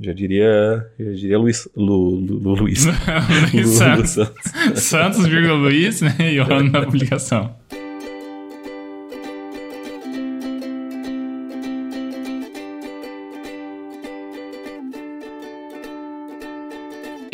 Já diria, já diria Luiz, Lu, Lu, Lu, Luiz. Luiz Lu- Lu Santos. Santos. Vírgula Luiz, né? E o ano da publicação.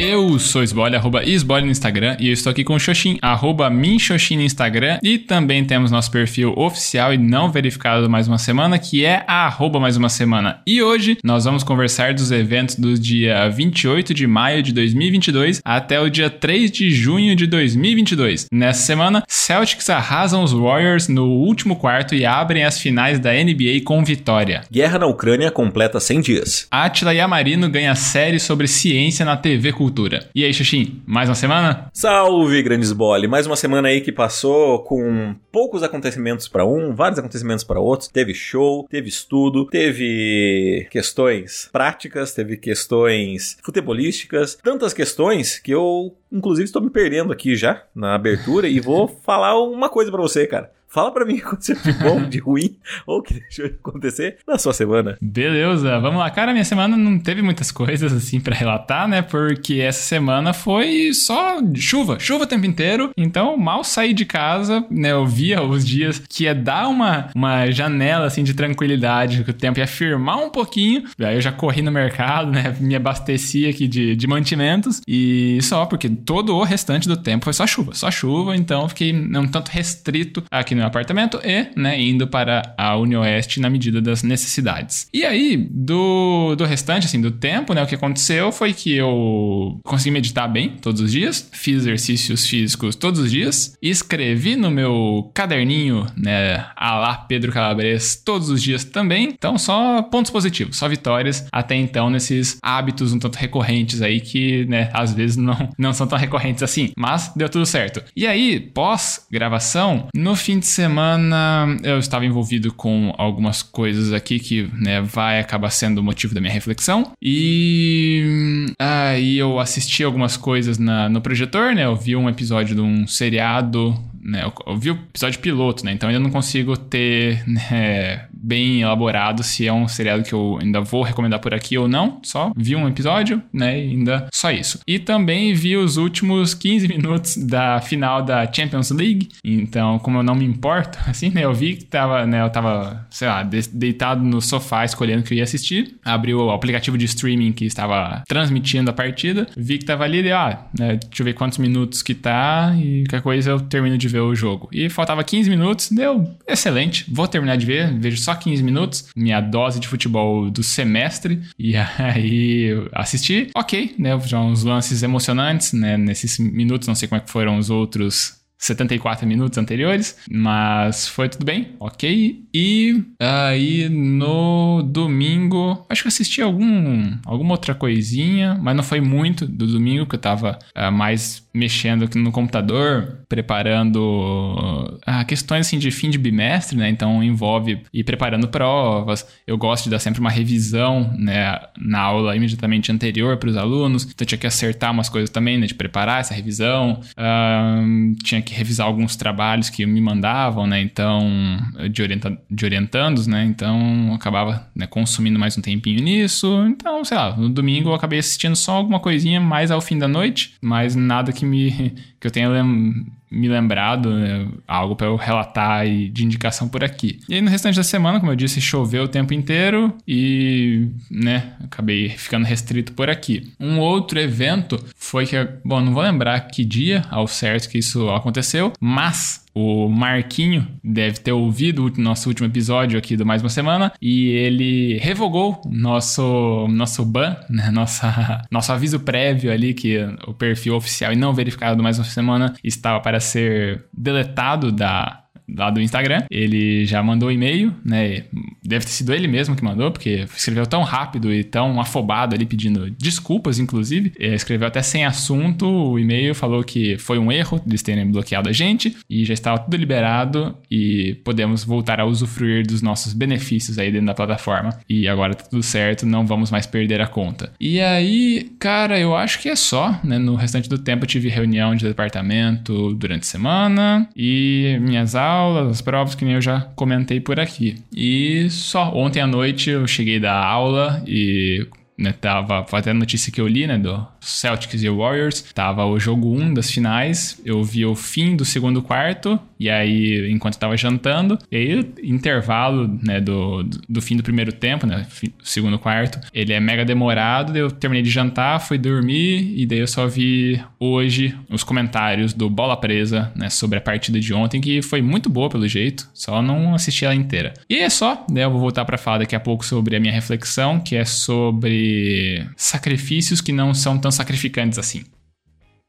Eu sou Sbole, arroba Isbole no Instagram, e eu estou aqui com o Xoxin, arroba Minxoxin no Instagram, e também temos nosso perfil oficial e não verificado mais uma semana, que é a arroba mais uma semana. E hoje nós vamos conversar dos eventos do dia 28 de maio de 2022 até o dia 3 de junho de 2022. Nessa semana, Celtics arrasam os Warriors no último quarto e abrem as finais da NBA com vitória. Guerra na Ucrânia completa 100 dias. Atila Yamarino ganha série sobre ciência na TV Cultura. E aí, Xuxim, mais uma semana? Salve, grandes bole! Mais uma semana aí que passou com poucos acontecimentos para um, vários acontecimentos para outros. Teve show, teve estudo, teve questões práticas, teve questões futebolísticas, tantas questões que eu, inclusive, estou me perdendo aqui já na abertura e vou falar uma coisa para você, cara. Fala pra mim o que aconteceu de bom, de ruim, ou que deixou de acontecer na sua semana. Beleza, vamos lá. Cara, minha semana não teve muitas coisas assim pra relatar, né? Porque essa semana foi só chuva, chuva o tempo inteiro. Então, mal saí de casa, né? Eu via os dias que ia dar uma, uma janela assim de tranquilidade, que o tempo ia firmar um pouquinho. Aí eu já corri no mercado, né? Me abasteci aqui de, de mantimentos e só, porque todo o restante do tempo foi só chuva, só chuva. Então, fiquei um tanto restrito aqui no apartamento e, né, indo para a Unioeste na medida das necessidades. E aí, do, do restante, assim, do tempo, né, o que aconteceu foi que eu consegui meditar bem todos os dias, fiz exercícios físicos todos os dias, escrevi no meu caderninho, né, a lá Pedro Calabres todos os dias também. Então, só pontos positivos, só vitórias até então nesses hábitos um tanto recorrentes aí que, né, às vezes não, não são tão recorrentes assim, mas deu tudo certo. E aí, pós-gravação, no fim de semana eu estava envolvido com algumas coisas aqui que né, vai acabar sendo o motivo da minha reflexão. E aí eu assisti algumas coisas na- no projetor, né? Eu vi um episódio de um seriado. Né, eu, eu vi o episódio piloto, né? Então eu não consigo ter né, bem elaborado se é um seriado que eu ainda vou recomendar por aqui ou não. Só vi um episódio, né? E ainda só isso. E também vi os últimos 15 minutos da final da Champions League. Então, como eu não me importo, assim, né? Eu vi que tava, né? Eu tava, sei lá, de- deitado no sofá escolhendo o que eu ia assistir. Abri o aplicativo de streaming que estava transmitindo a partida. Vi que tava ali, e, ah, né, deixa eu ver quantos minutos que tá e qualquer coisa eu termino de ver o jogo. E faltava 15 minutos, deu excelente. Vou terminar de ver, vejo só 15 minutos. Minha dose de futebol do semestre. E aí assisti, ok, né? Já uns lances emocionantes, né? Nesses minutos, não sei como é que foram os outros 74 minutos anteriores, mas foi tudo bem, ok. E aí no domingo, acho que assisti algum, alguma outra coisinha, mas não foi muito do domingo, que eu tava ah, mais mexendo no computador, preparando ah, questões assim de fim de bimestre, né? Então envolve ir preparando provas. Eu gosto de dar sempre uma revisão, né, na aula imediatamente anterior para os alunos. Então eu tinha que acertar umas coisas também, né, de preparar essa revisão. Tinha que revisar alguns trabalhos que me mandavam, né? Então, de, orienta de orientandos, né? Então, acabava né, consumindo mais um tempinho nisso. Então, sei lá, no domingo eu acabei assistindo só alguma coisinha mais ao fim da noite, mas nada que me que eu tenha me lembrado, né, algo para eu relatar e de indicação por aqui. E aí no restante da semana, como eu disse, choveu o tempo inteiro e, né, acabei ficando restrito por aqui. Um outro evento foi que, bom, não vou lembrar que dia ao certo que isso aconteceu, mas o Marquinho deve ter ouvido o nosso último episódio aqui do Mais Uma Semana e ele revogou nosso, nosso ban, né? Nossa, nosso aviso prévio ali que o perfil oficial e não verificado do Mais Uma Semana estava para ser deletado da, lá do Instagram. Ele já mandou e-mail, né? Deve ter sido ele mesmo que mandou, porque escreveu tão rápido e tão afobado ali pedindo desculpas, inclusive. É, escreveu até sem assunto o e-mail, falou que foi um erro eles terem bloqueado a gente e já estava tudo liberado e podemos voltar a usufruir dos nossos benefícios aí dentro da plataforma. E agora tá tudo certo, não vamos mais perder a conta. E aí, cara, eu acho que é só, né? No restante do tempo eu tive reunião de departamento durante a semana e minhas aulas, as provas que nem eu já comentei por aqui. E só ontem à noite eu cheguei da aula e né, tava, foi até a notícia que eu li, né, do Celtics e Warriors, tava o jogo 1 das finais, eu vi o fim do segundo quarto, e aí, enquanto tava jantando, e aí, intervalo, né, do, do fim do primeiro tempo, né, segundo quarto, ele é mega demorado, eu terminei de jantar, fui dormir, e daí eu só vi hoje os comentários do Bola Presa, né, sobre a partida de ontem, que foi muito boa pelo jeito, só não assisti ela inteira. E é só, né, eu vou voltar para falar daqui a pouco sobre a minha reflexão, que é sobre sacrifícios que não são tão sacrificantes assim.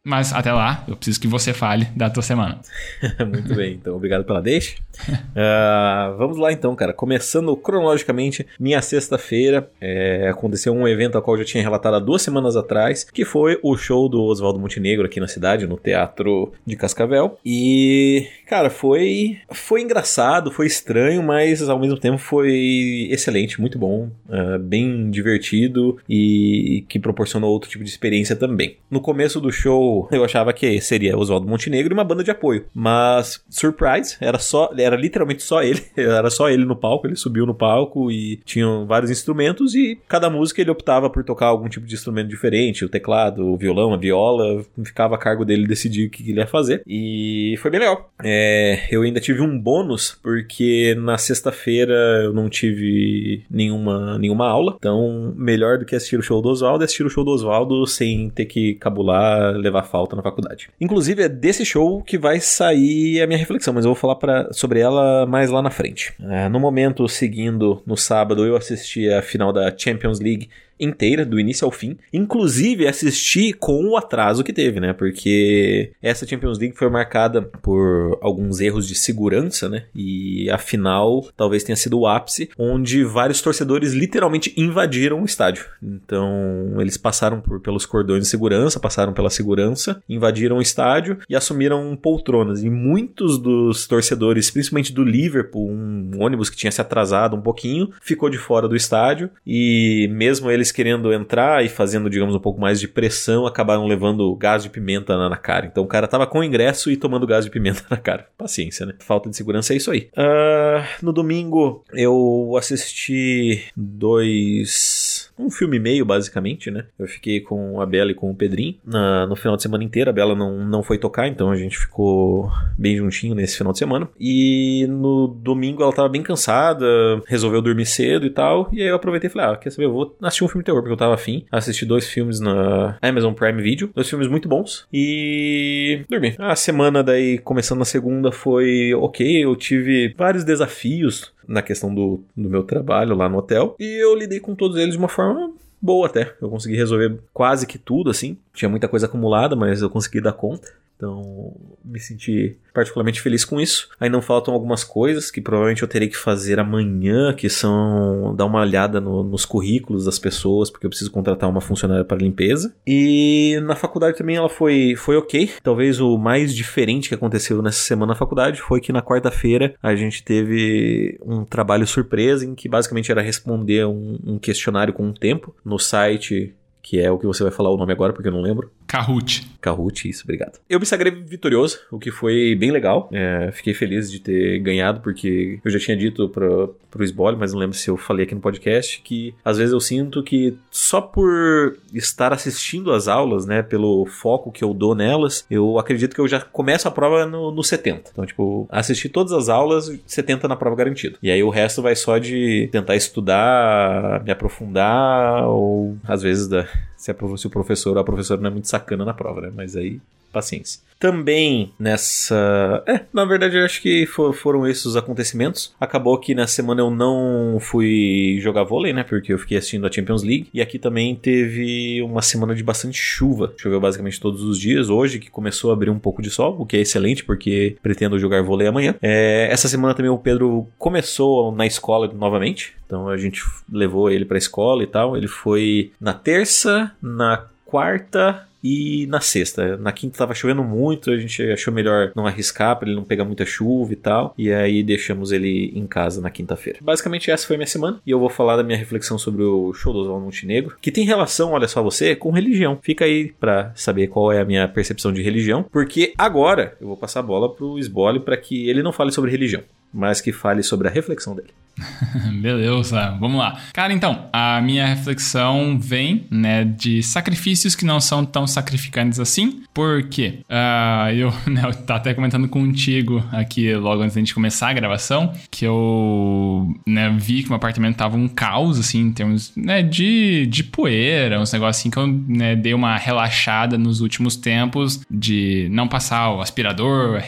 Mas até lá, eu preciso que você fale da tua semana. Muito bem, então obrigado pela deixa. uh, vamos lá então, cara. Começando cronologicamente, minha sexta-feira é, aconteceu um evento ao qual eu já tinha relatado há duas semanas atrás, que foi o show do Oswaldo Montenegro aqui na cidade, no Teatro de Cascavel. E, cara, foi, foi engraçado, foi estranho, mas ao mesmo tempo foi excelente, muito bom, uh, bem divertido e que proporcionou outro tipo de experiência também. No começo do show, eu achava que seria Oswaldo Montenegro e uma banda de apoio. Mas, surprise, era só, era literalmente só ele. Era só ele no palco, ele subiu no palco e tinham vários instrumentos e cada música ele optava por tocar algum tipo de instrumento diferente, o teclado, o violão, a viola, ficava a cargo dele decidir o que ele ia fazer. E foi bem legal. É, eu ainda tive um bônus porque na sexta-feira eu não tive nenhuma, nenhuma aula, então melhor do que assistir o show do Oswaldo é assistir o show do Oswaldo sem ter que cabular, levar falta na faculdade. Inclusive, é desse show que vai sair a minha reflexão, mas eu vou falar pra, sobre ela mais lá na frente. É, no momento seguindo, no sábado, eu assisti a final da Champions League inteira, do início ao fim. Inclusive, assisti com o atraso que teve, né? Porque essa Champions League foi marcada por alguns erros de segurança, né? E a final talvez tenha sido o ápice, onde vários torcedores literalmente invadiram o estádio. Então, eles passaram por, pelos cordões de segurança, passaram pela segurança, invadiram o estádio e assumiram poltronas. E muitos dos torcedores, principalmente do Liverpool, um ônibus que tinha se atrasado um pouquinho, ficou de fora do estádio e mesmo eles eles querendo entrar e fazendo, digamos, um pouco mais de pressão, acabaram levando gás de pimenta na, na cara. Então o cara tava com ingresso e tomando gás de pimenta na cara. Paciência, né? Falta de segurança é isso aí. Uh, no domingo eu assisti dois um filme e meio, basicamente, né? Eu fiquei com a Bela e com o Pedrinho na, no final de semana inteiro. A Bela não, não foi tocar, então a gente ficou bem juntinho nesse final de semana. E no domingo ela tava bem cansada, resolveu dormir cedo e tal. E aí eu aproveitei e falei: ah, quer saber? Eu vou assistir um filme de terror, porque eu tava afim. Assisti dois filmes na Amazon Prime Video, dois filmes muito bons. E dormi. A semana daí, começando na segunda, foi ok. Eu tive vários desafios na questão do, do meu trabalho lá no hotel. E eu lidei com todos eles de uma forma boa até. Eu consegui resolver quase que tudo, assim. Tinha muita coisa acumulada, mas eu consegui dar conta. Então, me senti particularmente feliz com isso. Aí não faltam algumas coisas que provavelmente eu terei que fazer amanhã, que são dar uma olhada no, nos currículos das pessoas, porque eu preciso contratar uma funcionária para limpeza. E na faculdade também ela foi, foi ok. Talvez o mais diferente que aconteceu nessa semana na faculdade foi que na quarta-feira a gente teve um trabalho surpresa em que basicamente era responder um, um questionário com um tempo no site que é o que você vai falar o nome agora, porque eu não lembro. Kahoot. Kahoot, isso, obrigado. Eu me sagrei vitorioso, o que foi bem legal. É, fiquei feliz de ter ganhado, porque eu já tinha dito pro, pro Sbole, mas não lembro se eu falei aqui no podcast, que às vezes eu sinto que só por estar assistindo as aulas, né, pelo foco que eu dou nelas, eu acredito que eu já começo a prova no, no 70. Então, tipo, assistir todas as aulas, 70 na prova garantido. E aí o resto vai só de tentar estudar, me aprofundar, ou às vezes da, se, a, se o professor ou a professora não é muito sacana na prova, né? Mas aí, paciência. Também nessa. É, na verdade eu acho que for, foram esses os acontecimentos. Acabou que na semana eu não fui jogar vôlei, né? Porque eu fiquei assistindo a Champions League. E aqui também teve uma semana de bastante chuva. Choveu basicamente todos os dias. Hoje que começou a abrir um pouco de sol, o que é excelente, porque pretendo jogar vôlei amanhã. É, essa semana também o Pedro começou na escola novamente. Então a gente levou ele pra escola e tal. Ele foi na terça, na quarta e na sexta. Na quinta tava chovendo muito, a gente achou melhor não arriscar para ele não pegar muita chuva e tal. E aí deixamos ele em casa na quinta-feira. Basicamente essa foi minha semana e eu vou falar da minha reflexão sobre o show do Oswaldo Montenegro, que tem relação, olha só você, com religião. Fica aí para saber qual é a minha percepção de religião, porque agora eu vou passar a bola pro Sbole para que ele não fale sobre religião, mas que fale sobre a reflexão dele. Beleza, vamos lá. Cara, então, a minha reflexão vem, né, de sacrifícios que não são tão sacrificantes assim, porque uh, eu, né, eu tava até comentando contigo aqui logo antes da gente começar a gravação, que eu, né, vi que meu apartamento tava um caos, assim, em termos, né, de, de poeira, uns negócios assim que eu, né, dei uma relaxada nos últimos tempos de não passar o aspirador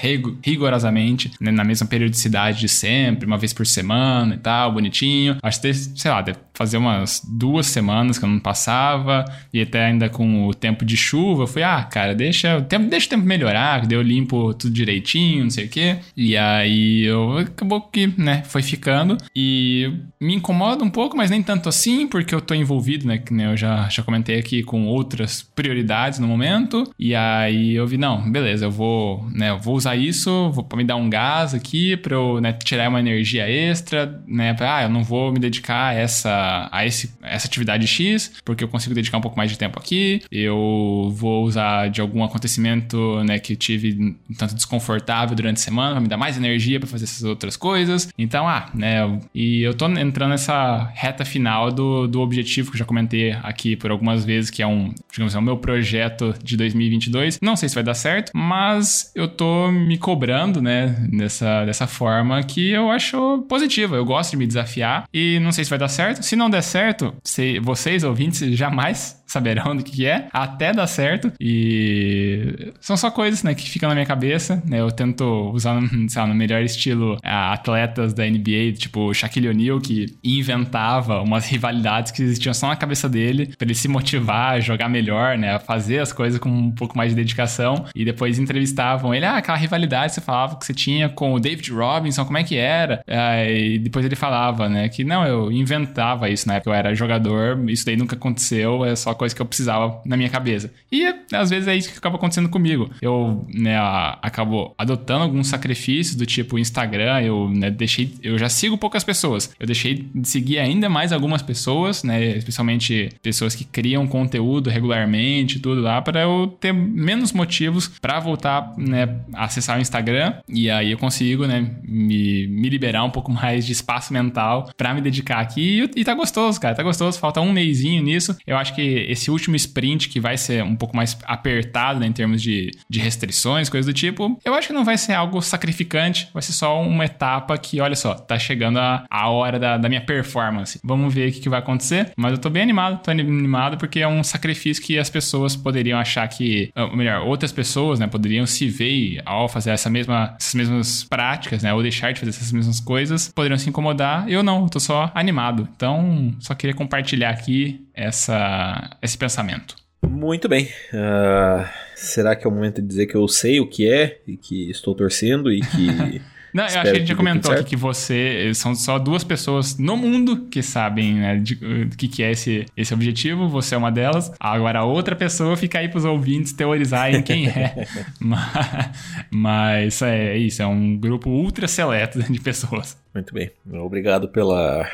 rigorosamente, né, na mesma periodicidade de sempre, uma vez por semana tal, bonitinho. Acho que, sei lá, deve fazer umas duas semanas que eu não passava, e até ainda com o tempo de chuva, eu fui, ah, cara, deixa o tempo, deixa o tempo melhorar, que eu limpo tudo direitinho, não sei o quê. E aí eu acabou que, né, foi ficando. E me incomoda um pouco, mas nem tanto assim, porque eu tô envolvido, né, que né, eu já, já comentei aqui com outras prioridades no momento. E aí eu vi, não, beleza, eu vou, né, eu vou usar isso, vou me dar um gás aqui pra eu, né, tirar uma energia extra, né, pra, ah, eu não vou me dedicar a essa, a esse, essa atividade X, porque eu consigo dedicar um pouco mais de tempo aqui. Eu vou usar de algum acontecimento, né, que tive um tanto desconfortável durante a semana pra me dar mais energia para fazer essas outras coisas. Então, ah, né, e eu tô entrando nessa reta final do, do objetivo que eu já comentei aqui por algumas vezes, que é um, digamos assim, o meu projeto de 2022. Não sei se vai dar certo, mas eu tô me cobrando, né, dessa, dessa forma que eu acho positiva. Eu gosto de me desafiar e não sei se vai dar certo. Se não der certo, se vocês ouvintes jamais saberão do que, que é, até dar certo. E são só coisas, né, que ficam na minha cabeça, né? Eu tento usar, lá, no melhor estilo atletas da NBA, tipo Shaquille O'Neal, que inventava umas rivalidades que existiam só na cabeça dele, para ele se motivar a jogar melhor, né, a fazer as coisas com um pouco mais de dedicação. E depois entrevistavam ele, ah, aquela rivalidade você falava que você tinha com o David Robinson, como é que era? e depois ele falava, né, que não, eu inventava isso na época eu era jogador, isso daí nunca aconteceu, é só coisa que eu precisava na minha cabeça. E às vezes é isso que acaba acontecendo comigo. Eu, né, acabo adotando alguns sacrifícios do tipo Instagram, eu né, deixei, eu já sigo poucas pessoas. Eu deixei de seguir ainda mais algumas pessoas, né, especialmente pessoas que criam conteúdo regularmente, tudo lá para eu ter menos motivos para voltar, né, acessar o Instagram e aí eu consigo, né, me, me liberar um pouco mais de espaço mental para me dedicar aqui e, e tá gostoso, cara, tá gostoso. Falta um mêsinho nisso. Eu acho que esse último sprint que vai ser um pouco mais apertado né, em termos de, de restrições, coisas do tipo, eu acho que não vai ser algo sacrificante, vai ser só uma etapa que, olha só, tá chegando a, a hora da, da minha performance. Vamos ver o que, que vai acontecer, mas eu tô bem animado, tô animado porque é um sacrifício que as pessoas poderiam achar que, ou melhor, outras pessoas, né, poderiam se ver ao fazer essa mesma, essas mesmas práticas, né, ou deixar de fazer essas mesmas coisas, poderiam se incomodar. Eu não, eu tô só animado. Então, só queria compartilhar aqui essa, esse pensamento. Muito bem. Uh, será que é o momento de dizer que eu sei o que é e que estou torcendo e que. Não, eu acho que a gente já comentou aqui que você. São só duas pessoas no mundo que sabem né, de, o que, que é esse, esse objetivo. Você é uma delas. Agora, a outra pessoa fica aí para os ouvintes teorizarem quem é. mas, mas é, é isso, é um grupo ultra seleto de pessoas. Muito bem. Obrigado pela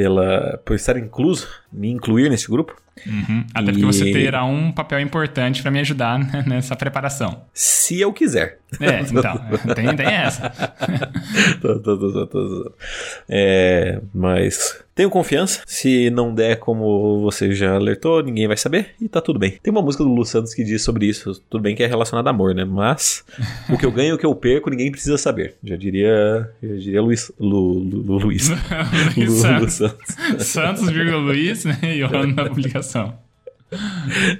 pela, por estar incluso, me incluir nesse grupo. Uhum. Até e... porque você terá um papel importante para me ajudar nessa preparação. Se eu quiser. É, então, tem, tem essa. tô, tô, tô, é, mas tenho confiança. Se não der como você já alertou, ninguém vai saber e tá tudo bem. Tem uma música do Lu Santos que diz sobre isso. Tudo bem que é relacionado a amor, né? Mas o que eu ganho e o que eu perco, ninguém precisa saber. Já diria, já diria Luiz, Lu, Lu, Lu Luiz. Luiz Lu, Santos. Lu Santos. Santos, Luiz, né? E eu na publicação.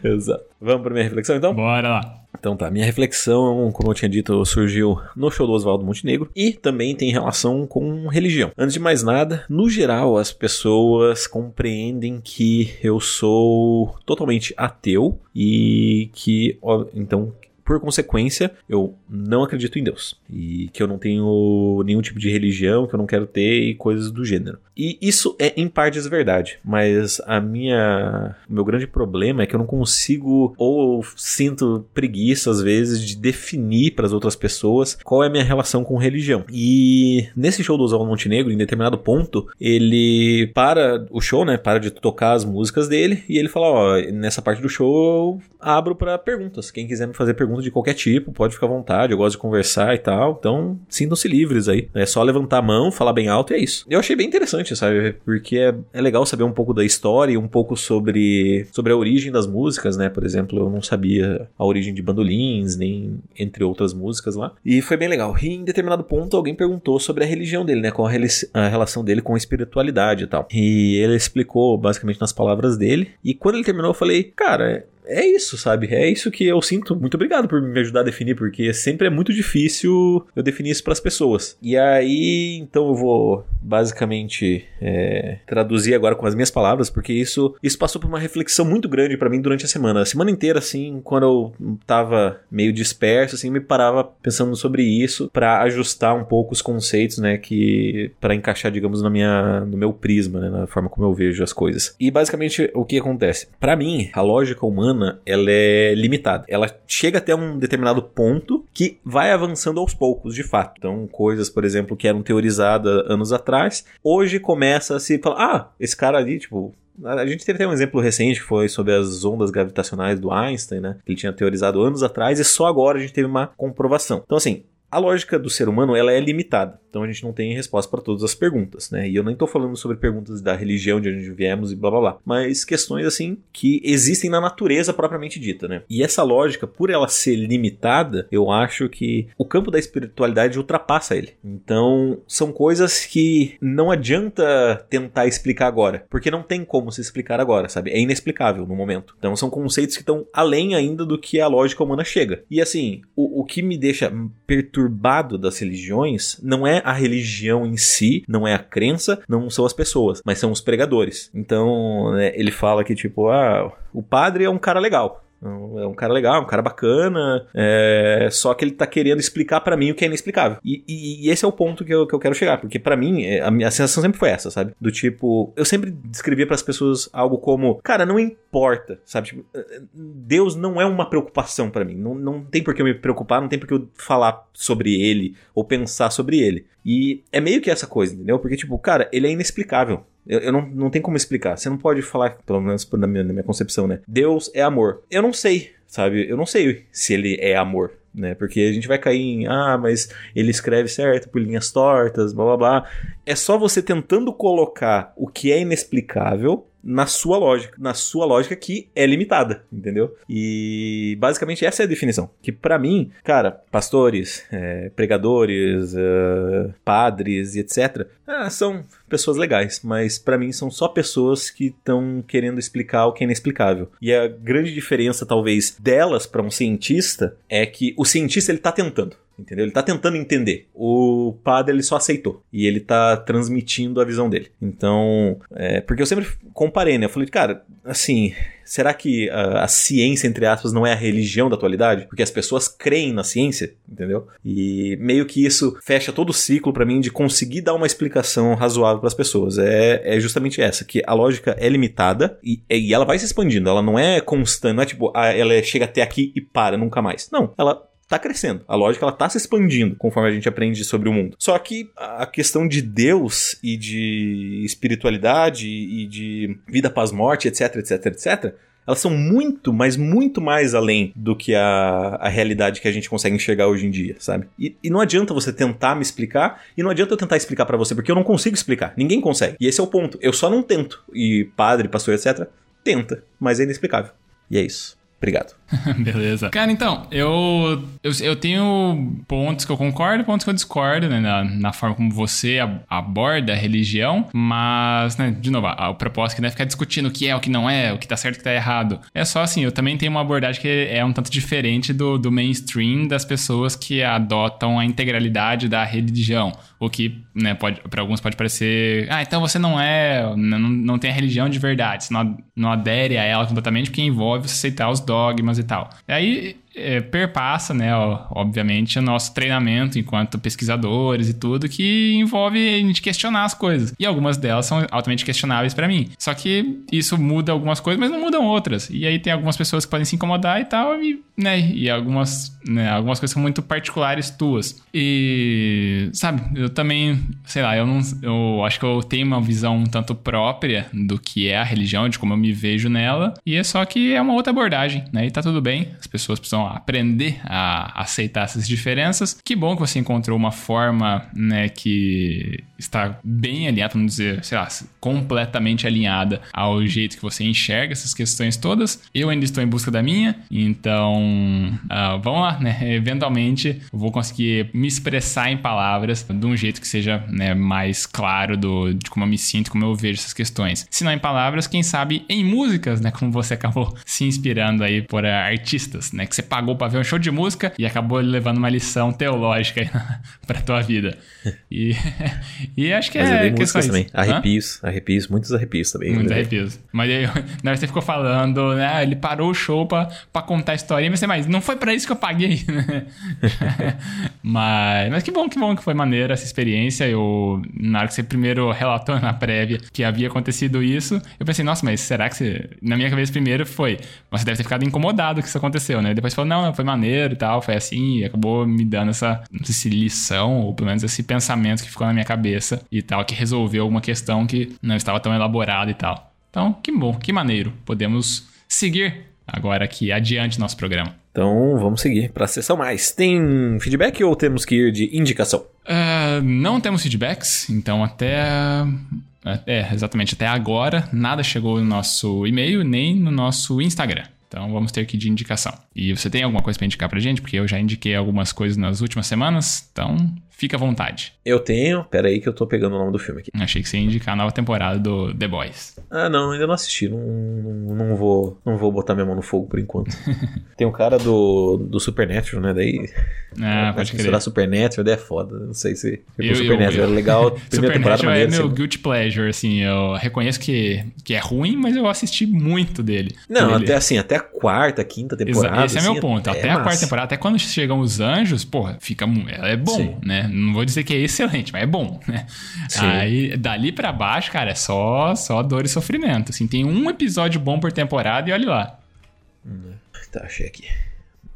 Exato. Vamos para minha reflexão então? Bora lá. Então tá, minha reflexão, como eu tinha dito, surgiu no show do Oswaldo Montenegro e também tem relação com religião. Antes de mais nada, no geral as pessoas compreendem que eu sou totalmente ateu e que, então, por consequência, eu não acredito em Deus. E que eu não tenho nenhum tipo de religião, que eu não quero ter e coisas do gênero. E isso é em partes verdade, mas a minha o meu grande problema é que eu não consigo ou sinto preguiça às vezes de definir para as outras pessoas qual é a minha relação com religião. E nesse show do Oswaldo Montenegro, em determinado ponto, ele para o show, né, para de tocar as músicas dele e ele fala, ó, nessa parte do show eu abro para perguntas. Quem quiser me fazer perguntas de qualquer tipo, pode ficar à vontade, eu gosto de conversar e tal. Então, sintam-se livres aí. É só levantar a mão, falar bem alto e é isso. Eu achei bem interessante, sabe? Porque é, é legal saber um pouco da história e um pouco sobre, sobre a origem das músicas, né? Por exemplo, eu não sabia a origem de bandolins, nem entre outras músicas lá. E foi bem legal. E em determinado ponto, alguém perguntou sobre a religião dele, né? Qual a, a relação dele com a espiritualidade e tal. E ele explicou basicamente nas palavras dele. E quando ele terminou, eu falei, cara, é isso, sabe? É isso que eu sinto. Muito obrigado por me ajudar a definir, porque sempre é muito difícil eu definir isso para as pessoas. E aí, então eu vou basicamente é, traduzir agora com as minhas palavras, porque isso, isso passou por uma reflexão muito grande para mim durante a semana. A semana inteira, assim, quando eu tava meio disperso, assim, me parava pensando sobre isso para ajustar um pouco os conceitos, né, que para encaixar, digamos, na minha, no meu prisma, né, na forma como eu vejo as coisas. E basicamente o que acontece? Para mim, a lógica humana humana ela é limitada. Ela chega até um determinado ponto que vai avançando aos poucos, de fato. Então, coisas, por exemplo, que eram teorizadas anos atrás, hoje começa a se falar: ah, esse cara ali, tipo, a gente teve até um exemplo recente que foi sobre as ondas gravitacionais do Einstein, né? Que ele tinha teorizado anos atrás e só agora a gente teve uma comprovação. Então, assim, a lógica do ser humano ela é limitada. Então a gente não tem resposta para todas as perguntas, né? E eu nem estou falando sobre perguntas da religião de onde viemos e blá blá blá, mas questões assim que existem na natureza propriamente dita, né? E essa lógica, por ela ser limitada, eu acho que o campo da espiritualidade ultrapassa ele. Então são coisas que não adianta tentar explicar agora, porque não tem como se explicar agora, sabe? É inexplicável no momento. Então são conceitos que estão além ainda do que a lógica humana chega. E assim, o, o que me deixa perturbado das religiões não é a religião em si, não é a crença, não são as pessoas, mas são os pregadores. Então, né, ele fala que, tipo, ah, o padre é um cara legal. É um cara legal, um cara bacana, é... só que ele tá querendo explicar para mim o que é inexplicável. E, e, e, esse é o ponto que eu, que eu quero chegar, porque para mim é, a minha sensação sempre foi essa, sabe? Do tipo, eu sempre descrevia para as pessoas algo como, cara, não importa, sabe? Tipo, Deus não é uma preocupação para mim, não, não tem por que eu me preocupar, não tem por que eu falar sobre ele ou pensar sobre ele. E é meio que essa coisa, entendeu? Porque, tipo, cara, ele é inexplicável. Eu, eu, não, não tem como explicar. Você não pode falar, pelo menos na minha, na minha concepção, né? Deus é amor. Eu não sei, sabe? Eu não sei se ele é amor né? Porque a gente vai cair em, ah, mas ele escreve certo por linhas tortas, blá blá blá. É só você tentando colocar o que é inexplicável na sua lógica, na sua lógica que é limitada, entendeu? E basicamente essa é a definição. Que para mim, cara, pastores, é, pregadores, é, padres e etc, é, são pessoas legais, mas para mim são só pessoas que estão querendo explicar o que é inexplicável. E a grande diferença, talvez, delas para um cientista é que o cientista ele tá tentando entendeu? Ele tá tentando entender. O padre ele só aceitou e ele tá transmitindo a visão dele. Então, é, porque eu sempre comparei, né? Eu falei, cara, assim, será que a, a, ciência, entre aspas, não é a religião da atualidade? Porque as pessoas creem na ciência, entendeu? E meio que isso fecha todo o ciclo para mim de conseguir dar uma explicação razoável para as pessoas. É, é justamente essa, que a lógica é limitada e, e ela vai se expandindo, ela não é constante, não é tipo, ah, ela chega até aqui e para nunca mais. Não, ela tá crescendo. A lógica ela tá se expandindo conforme a gente aprende sobre o mundo. Só que a questão de Deus e de espiritualidade e de vida pós-morte, etc, etc, etc, elas são muito, mas muito mais além do que a, a realidade que a gente consegue enxergar hoje em dia, sabe? E, e não adianta você tentar me explicar, e não adianta eu tentar explicar para você, porque eu não consigo explicar. Ninguém consegue. E esse é o ponto. Eu só não tento. E padre, pastor, etc., tenta, mas é inexplicável. E é isso. Obrigado. Beleza. Cara, então, eu, eu, eu, tenho pontos que eu concordo pontos que eu discordo, né, na, na forma como você aborda a religião, mas, né, de novo, a, o propósito que não é ficar discutindo o que é, o que não é, o que tá certo o que tá errado. É só assim, eu também tenho uma abordagem que é um tanto diferente do, do mainstream das pessoas que adotam a integralidade da religião. O que, né, pode, para alguns pode parecer, ah, então você não é, não, não tem a religião de verdade, você não, não adere a ela completamente, porque envolve você aceitar os dogmas e tal. E aí é, perpassa, né, ó, obviamente, o nosso treinamento enquanto pesquisadores e tudo, que envolve a gente questionar as coisas. E algumas delas são altamente questionáveis para mim. Só que isso muda algumas coisas, mas não mudam outras. E aí tem algumas pessoas que podem se incomodar e tal, e, né, e algumas, né, algumas coisas são muito particulares tuas. E, sabe, eu também, sei lá, eu não, eu acho que eu tenho uma visão um tanto própria do que é a religião, de como eu me vejo nela, e é só que é uma outra abordagem, né, e tá tudo bem, as pessoas precisam aprender a aceitar essas diferenças. Que bom que você encontrou uma forma, né, que está bem alinhada, vamos dizer, sei lá, completamente alinhada ao jeito que você enxerga essas questões todas. Eu ainda estou em busca da minha, então uh, vamos lá, né? Eventualmente eu vou conseguir me expressar em palavras de um jeito que seja né, mais claro do, de como eu me sinto, como eu vejo essas questões. Se não em palavras, quem sabe em músicas, né? Como você acabou se inspirando aí por artistas, né? Que você pagou para ver um show de música e acabou levando uma lição teológica para tua vida. E, e acho que Mas é. Músicas também. Arrepios, Hã? arrepios, muitos arrepios também. Muitos arrepios. Mas aí, na você ficou falando, né? Ele parou o show pra, pra contar a história. E você, mas não foi pra isso que eu paguei, né? mas, mas que bom, que bom que foi maneira essa experiência. Eu, na hora que você primeiro relatou na prévia que havia acontecido isso, eu pensei, nossa, mas será que você. Na minha cabeça, primeiro foi, você deve ter ficado incomodado que isso aconteceu, né? Depois não, foi maneiro e tal, foi assim, e acabou me dando essa, sei se lição, ou pelo menos esse pensamento que ficou na minha cabeça e tal, que resolveu uma questão que não estava tão elaborada e tal. Então, que bom, que maneiro. Podemos seguir agora aqui adiante nosso programa. Então vamos seguir para a sessão mais. Tem feedback ou temos que ir de indicação? Uh, não temos feedbacks, então até. É, exatamente, até agora nada chegou no nosso e-mail nem no nosso Instagram. Então vamos ter que de indicação. E você tem alguma coisa para indicar pra gente? Porque eu já indiquei algumas coisas nas últimas semanas, então fica à vontade. Eu tenho, pera aí que eu tô pegando o nome do filme aqui. Achei que você ia indicar a nova temporada do The Boys. Ah, não, ainda não assisti. Não, não, não vou, não vou botar minha mão no fogo por enquanto. Tem um cara do, do Supernatural, né? Daí. Ah, pode crer. Será Supernatural, daí é foda. Não sei se. Eu, Supernatural é legal. Primeira temporada é meu assim. guilty pleasure, assim. Eu reconheço que, que é ruim, mas eu assisti muito dele. Não, até assim, até a quarta, quinta temporada. Esse é assim, meu ponto. Até, até a quarta temporada, até quando chegam os anjos, porra, fica. É bom, Sim. né? Não vou dizer que é excelente, mas é bom, né? Sim. Aí, dali para baixo, cara, é só, só dor e sofrimento. Assim, tem um episódio bom por temporada e olha lá. Tá, achei aqui.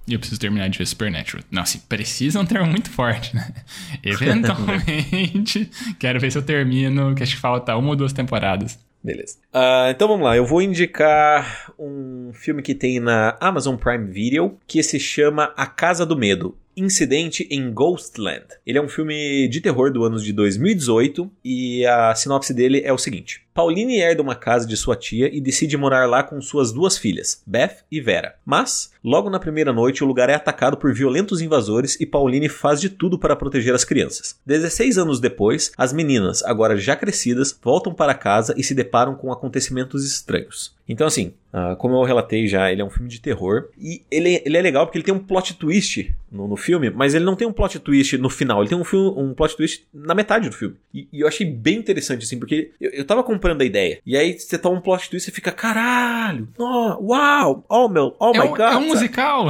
E eu preciso terminar de ver Supernatural. Não, assim, precisa um termo muito forte, né? Eventualmente, quero ver se eu termino, que acho que falta uma ou duas temporadas. Beleza. Uh, então vamos lá, eu vou indicar um filme que tem na Amazon Prime Video que se chama A Casa do Medo. Incidente em Ghostland. Ele é um filme de terror do ano de 2018 e a sinopse dele é o seguinte: Pauline herda uma casa de sua tia e decide morar lá com suas duas filhas, Beth e Vera. Mas, logo na primeira noite, o lugar é atacado por violentos invasores e Pauline faz de tudo para proteger as crianças. 16 anos depois, as meninas, agora já crescidas, voltam para casa e se deparam com acontecimentos estranhos. Então, assim, uh, como eu relatei já, ele é um filme de terror. E ele, ele é legal porque ele tem um plot twist no, no filme, mas ele não tem um plot twist no final. Ele tem um, filme, um plot twist na metade do filme. E, e eu achei bem interessante, assim, porque eu, eu tava comprando a ideia. E aí você toma um plot twist e fica, caralho, oh, uau, oh meu, oh é my um, god. É um musical.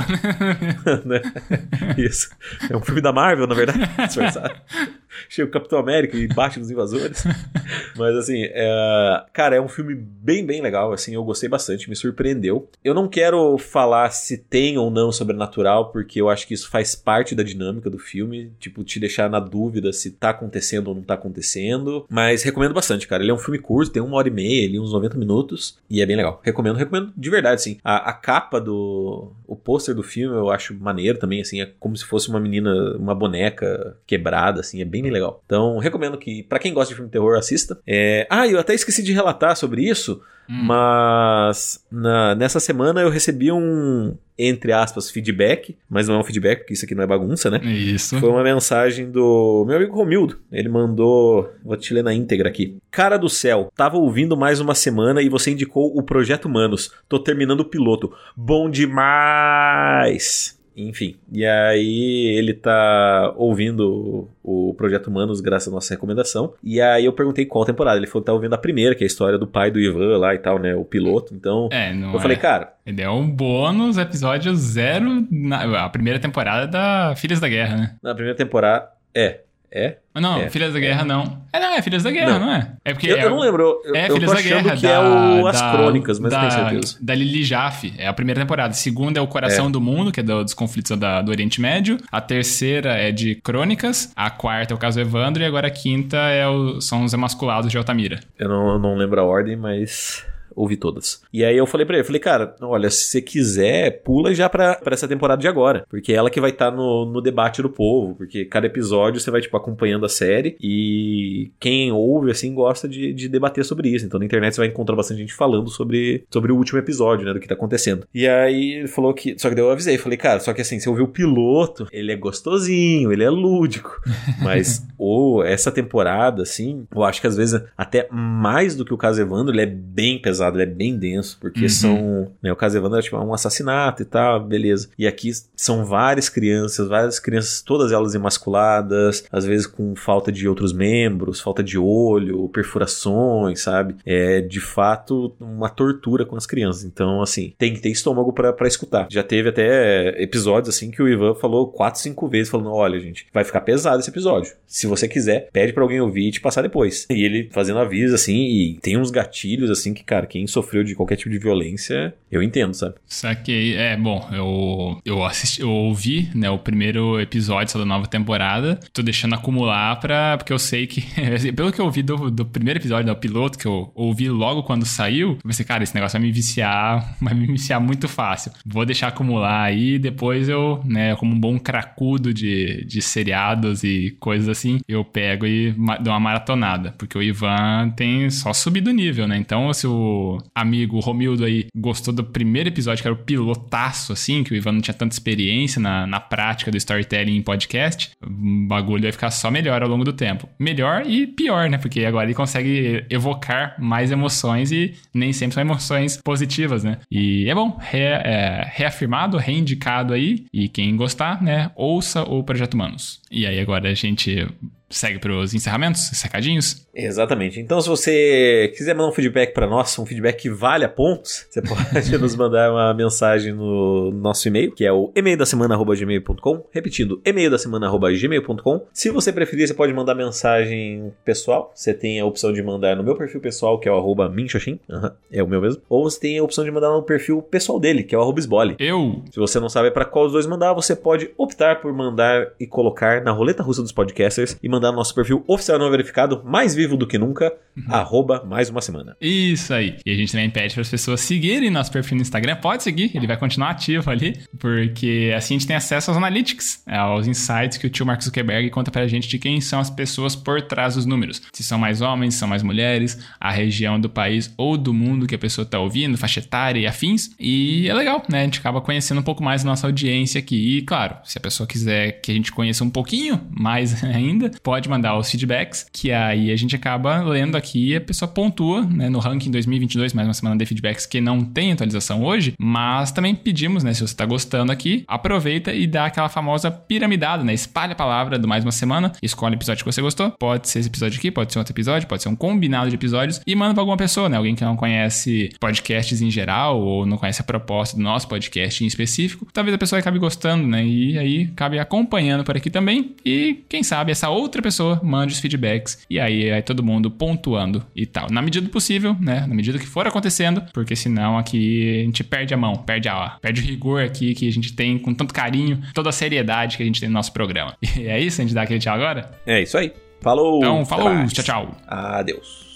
Né? Isso. É um filme da Marvel, na verdade. Chega o Capitão América e bate nos invasores. Mas assim, é... cara, é um filme bem, bem legal. Assim, eu gostei bastante, me surpreendeu. Eu não quero falar se tem ou não sobrenatural, porque eu acho que isso faz parte da dinâmica do filme. Tipo, te deixar na dúvida se tá acontecendo ou não tá acontecendo. Mas recomendo bastante, cara. Ele é um filme curto, tem uma hora e meia, ali, uns 90 minutos. E é bem legal. Recomendo, recomendo de verdade, sim. A, a capa do. O pôster do filme eu acho maneiro também, assim. É como se fosse uma menina, uma boneca quebrada, assim. É bem bem legal. Então, recomendo que, para quem gosta de filme de terror, assista. É... Ah, eu até esqueci de relatar sobre isso, hum. mas na, nessa semana eu recebi um, entre aspas, feedback, mas não é um feedback, porque isso aqui não é bagunça, né? Isso. Foi uma mensagem do meu amigo Romildo. Ele mandou. Vou te ler na íntegra aqui. Cara do céu, tava ouvindo mais uma semana e você indicou o Projeto Humanos. Tô terminando o piloto. Bom demais! Enfim, e aí ele tá ouvindo o Projeto Humanos graças à nossa recomendação. E aí eu perguntei qual temporada. Ele falou que tá ouvindo a primeira, que é a história do pai do Ivan lá e tal, né? O piloto. Então, é, eu é. falei, cara. Ele é um bônus, episódio zero, na, a primeira temporada da Filhas da Guerra, né? Na primeira temporada. É. É? Não, é, Filhas da Guerra é. não. É, não, é Filhas da Guerra, não, não é? É porque eu, é, eu não lembro. Eu, é Filhas da Guerra. que da, é o As da, Crônicas, mas da, não tenho certeza. Da Lily Jaffe. É a primeira temporada. A segunda é o Coração É. do Mundo, que é do- dos conflitos da- do Oriente Médio. A terceira é de Crônicas. A quarta é o caso Evandro. E agora a quinta é o- são os emasculados de Altamira. Eu não, eu não lembro a ordem, mas. Ouvi todas. E aí eu falei pra ele, eu falei, cara, olha, se você quiser, pula já pra, pra essa temporada de agora. Porque é ela que vai estar tá no, no debate do povo. Porque cada episódio você vai, tipo, acompanhando a série. E quem ouve, assim, gosta de, de debater sobre isso. Então na internet você vai encontrar bastante gente falando sobre, sobre o último episódio, né? Do que tá acontecendo. E aí ele falou que. Só que daí eu avisei, falei, cara, só que assim, se eu ouvir o piloto, ele é gostosinho, ele é lúdico. Mas ou essa temporada, assim, eu acho que às vezes até mais do que o caso Evandro, ele é bem pesado, ele é bem denso. Porque uhum. são. Né, o caso Evandro é tipo um assassinato e tal, beleza. E aqui são várias crianças, várias crianças, todas elas emasculadas, às vezes com falta de outros membros, falta de olho, perfurações, sabe? É de fato uma tortura com as crianças. Então, assim, tem que ter estômago para escutar. Já teve até episódios assim que o Ivan falou quatro, cinco vezes, falando: olha, gente, vai ficar pesado esse episódio. Se você quiser, pede para alguém ouvir e te passar depois. E ele fazendo aviso, assim, e tem uns gatilhos, assim, que, cara, quem sofreu de qualquer tipo de violência, eu entendo, sabe? Saquei. É, bom, eu, eu assisti, eu ouvi, né, o primeiro episódio da nova temporada. Tô deixando acumular pra. Porque eu sei que. pelo que eu ouvi do, do primeiro episódio, do piloto, que eu ouvi logo quando saiu, eu pensei, cara, esse negócio vai me viciar, vai me viciar muito fácil. Vou deixar acumular aí, depois eu, né, como um bom cracudo de, de seriados e coisas assim, eu pego e dou uma maratonada. Porque o Ivan tem só subido o nível, né? Então, se o amigo Romildo aí gostou do primeiro episódio, que era o pilotaço, assim, que o Ivan não tinha tanta experiência na, na prática do storytelling em podcast, o bagulho vai ficar só melhor ao longo do tempo. Melhor e pior, né? Porque agora ele consegue evocar mais emoções e nem sempre são emoções positivas, né? E é bom, re, é, reafirmado, reindicado aí. E quem gostar, né, ouça o Projeto Humanos. E aí agora a gente segue para os encerramentos, recadinhos? Exatamente. Então, se você quiser mandar um feedback para nós, um feedback que vale a pontos, você pode nos mandar uma mensagem no nosso e-mail, que é o e-mail da semana@gmail.com, repetindo, e-mail da semana@gmail.com. Se você preferir, você pode mandar mensagem pessoal. Você tem a opção de mandar no meu perfil pessoal, que é o arroba minxoxin, uhum, é o meu mesmo. Ou você tem a opção de mandar no perfil pessoal dele, que é o arroba esbole. Eu. Se você não sabe para qual os dois mandar, você pode optar por mandar e colocar na roleta russa dos podcasters e mandar no nosso perfil oficial não verificado, mais vivo do que nunca, uhum. arroba mais uma semana. Isso aí. E a gente também pede para as pessoas seguirem nosso perfil no Instagram. Pode seguir, ele vai continuar ativo ali, porque assim a gente tem acesso aos analytics, é, aos insights que o tio Mark Zuckerberg conta pra gente de quem são as pessoas por trás dos números. Se são mais homens, se são mais mulheres, a região do país ou do mundo que a pessoa tá ouvindo, faixa etária e afins. E é legal, né? A gente acaba conhecendo um pouco mais a nossa audiência aqui. E claro, se a pessoa quiser que a gente conheça um pouquinho mais ainda, pode mandar os feedbacks, que aí a gente acaba lendo aqui e a pessoa pontua, né, no ranking 2022, mais uma semana de feedbacks que não tem atualização hoje, mas também pedimos, né, se você está gostando aqui, aproveita e dá aquela famosa piramidada, né, espalha a palavra do mais uma semana, escolhe o episódio que você gostou, pode ser esse episódio aqui, pode ser outro episódio, pode ser um combinado de episódios e manda para alguma pessoa, né, alguém que não conhece podcasts em geral ou não conhece a proposta do nosso podcast em específico, talvez a pessoa acabe gostando, né, e aí acabe acompanhando por aqui também e quem sabe essa outra pessoa pessoa, mande os feedbacks e aí, aí todo mundo pontuando e tal. Na medida do possível, né? Na medida que for acontecendo, porque senão aqui a gente perde a mão, perde a perde o rigor aqui que a gente tem com tanto carinho, toda a seriedade que a gente tem no nosso programa. E é isso, a gente dá aquele tchau agora? É isso aí. Falou. Então, falou. Tchau, tchau. Adeus.